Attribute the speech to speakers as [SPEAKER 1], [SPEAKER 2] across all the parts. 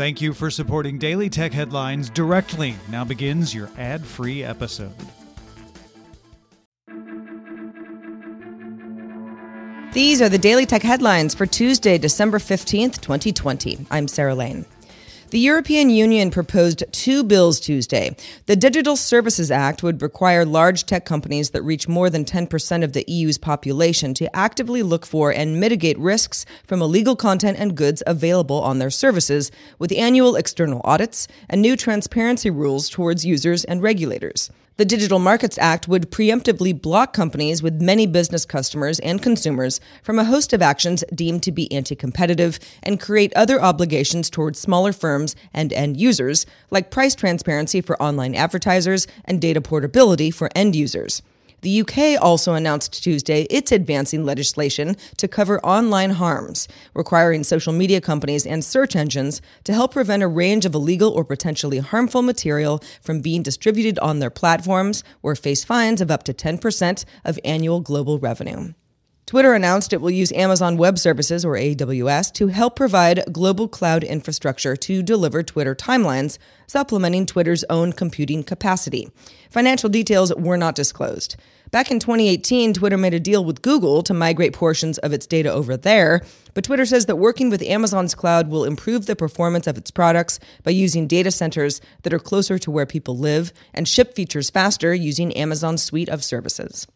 [SPEAKER 1] Thank you for supporting Daily Tech Headlines directly. Now begins your ad free episode.
[SPEAKER 2] These are the Daily Tech Headlines for Tuesday, December 15th, 2020. I'm Sarah Lane. The European Union proposed two bills Tuesday. The Digital Services Act would require large tech companies that reach more than 10% of the EU's population to actively look for and mitigate risks from illegal content and goods available on their services, with annual external audits and new transparency rules towards users and regulators. The Digital Markets Act would preemptively block companies with many business customers and consumers from a host of actions deemed to be anti competitive and create other obligations towards smaller firms and end users, like price transparency for online advertisers and data portability for end users. The UK also announced Tuesday it's advancing legislation to cover online harms, requiring social media companies and search engines to help prevent a range of illegal or potentially harmful material from being distributed on their platforms or face fines of up to 10% of annual global revenue. Twitter announced it will use Amazon Web Services, or AWS, to help provide global cloud infrastructure to deliver Twitter timelines, supplementing Twitter's own computing capacity. Financial details were not disclosed. Back in 2018, Twitter made a deal with Google to migrate portions of its data over there, but Twitter says that working with Amazon's cloud will improve the performance of its products by using data centers that are closer to where people live and ship features faster using Amazon's suite of services.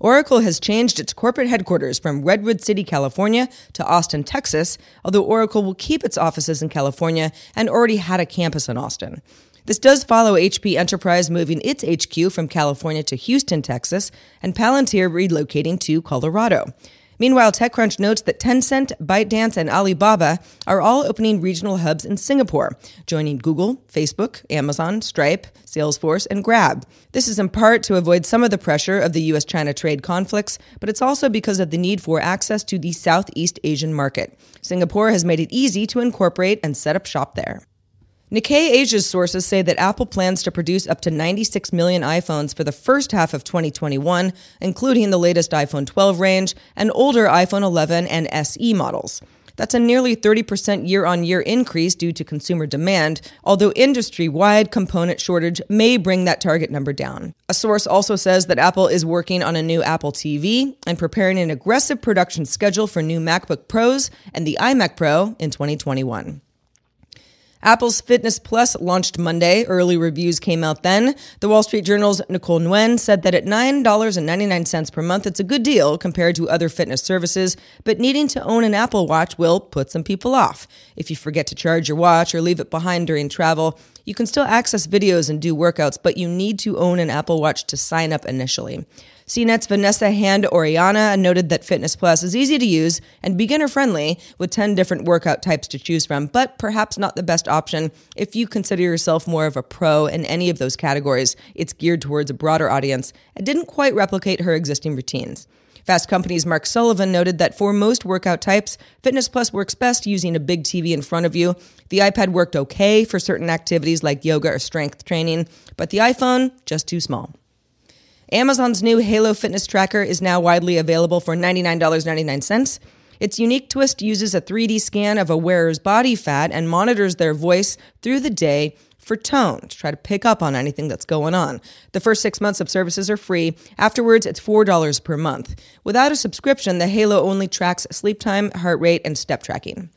[SPEAKER 2] Oracle has changed its corporate headquarters from Redwood City, California to Austin, Texas, although Oracle will keep its offices in California and already had a campus in Austin. This does follow HP Enterprise moving its HQ from California to Houston, Texas, and Palantir relocating to Colorado. Meanwhile, TechCrunch notes that Tencent, ByteDance, and Alibaba are all opening regional hubs in Singapore, joining Google, Facebook, Amazon, Stripe, Salesforce, and Grab. This is in part to avoid some of the pressure of the US China trade conflicts, but it's also because of the need for access to the Southeast Asian market. Singapore has made it easy to incorporate and set up shop there. Nikkei Asia's sources say that Apple plans to produce up to 96 million iPhones for the first half of 2021, including the latest iPhone 12 range and older iPhone 11 and SE models. That's a nearly 30% year on year increase due to consumer demand, although industry wide component shortage may bring that target number down. A source also says that Apple is working on a new Apple TV and preparing an aggressive production schedule for new MacBook Pros and the iMac Pro in 2021. Apple's Fitness Plus launched Monday. Early reviews came out then. The Wall Street Journal's Nicole Nguyen said that at $9.99 per month, it's a good deal compared to other fitness services, but needing to own an Apple Watch will put some people off. If you forget to charge your watch or leave it behind during travel, you can still access videos and do workouts, but you need to own an Apple Watch to sign up initially. CNET's Vanessa Hand Orellana noted that Fitness Plus is easy to use and beginner friendly with 10 different workout types to choose from, but perhaps not the best option if you consider yourself more of a pro in any of those categories. It's geared towards a broader audience and didn't quite replicate her existing routines. Fast Company's Mark Sullivan noted that for most workout types, Fitness Plus works best using a big TV in front of you. The iPad worked okay for certain activities like yoga or strength training, but the iPhone, just too small. Amazon's new Halo Fitness Tracker is now widely available for $99.99. Its unique twist uses a 3D scan of a wearer's body fat and monitors their voice through the day for tone to try to pick up on anything that's going on. The first six months of services are free. Afterwards, it's $4 per month. Without a subscription, the Halo only tracks sleep time, heart rate, and step tracking.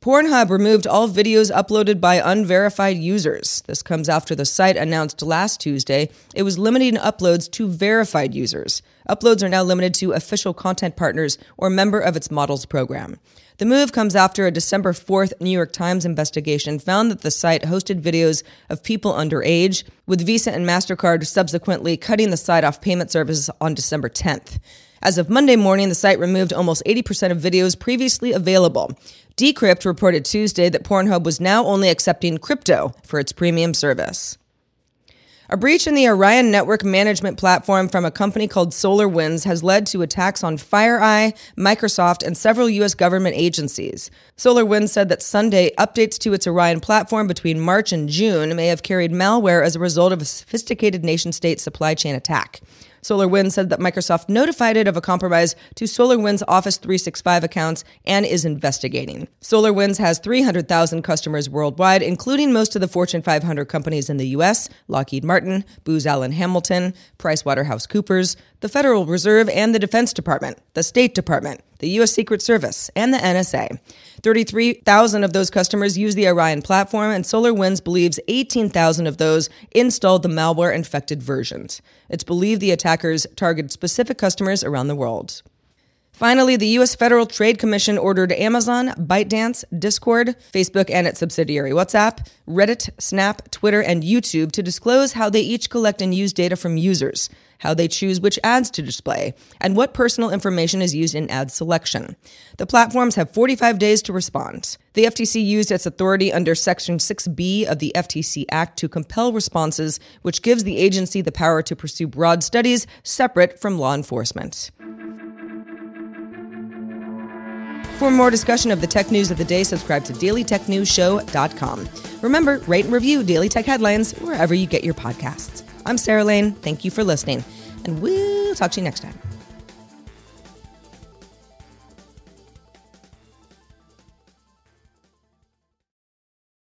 [SPEAKER 2] Pornhub removed all videos uploaded by unverified users. This comes after the site announced last Tuesday it was limiting uploads to verified users. Uploads are now limited to official content partners or member of its models program. The move comes after a December 4th New York Times investigation found that the site hosted videos of people underage, with Visa and MasterCard subsequently cutting the site off payment services on December 10th. As of Monday morning, the site removed almost 80% of videos previously available. Decrypt reported Tuesday that Pornhub was now only accepting crypto for its premium service. A breach in the Orion network management platform from a company called SolarWinds has led to attacks on FireEye, Microsoft, and several U.S. government agencies. SolarWinds said that Sunday updates to its Orion platform between March and June may have carried malware as a result of a sophisticated nation state supply chain attack. SolarWinds said that Microsoft notified it of a compromise to SolarWinds Office 365 accounts and is investigating. SolarWinds has 300,000 customers worldwide, including most of the Fortune 500 companies in the U.S. Lockheed Martin, Booz Allen Hamilton, PricewaterhouseCoopers, the Federal Reserve, and the Defense Department, the State Department, the U.S. Secret Service, and the NSA. 33,000 of those customers use the Orion platform, and SolarWinds believes 18,000 of those installed the malware infected versions. It's believed the attackers targeted specific customers around the world. Finally, the U.S. Federal Trade Commission ordered Amazon, ByteDance, Discord, Facebook and its subsidiary WhatsApp, Reddit, Snap, Twitter, and YouTube to disclose how they each collect and use data from users, how they choose which ads to display, and what personal information is used in ad selection. The platforms have 45 days to respond. The FTC used its authority under Section 6B of the FTC Act to compel responses, which gives the agency the power to pursue broad studies separate from law enforcement. For more discussion of the tech news of the day, subscribe to dailytechnewsshow.com. Remember, rate and review Daily Tech Headlines wherever you get your podcasts. I'm Sarah Lane. Thank you for listening, and we'll talk to you next time.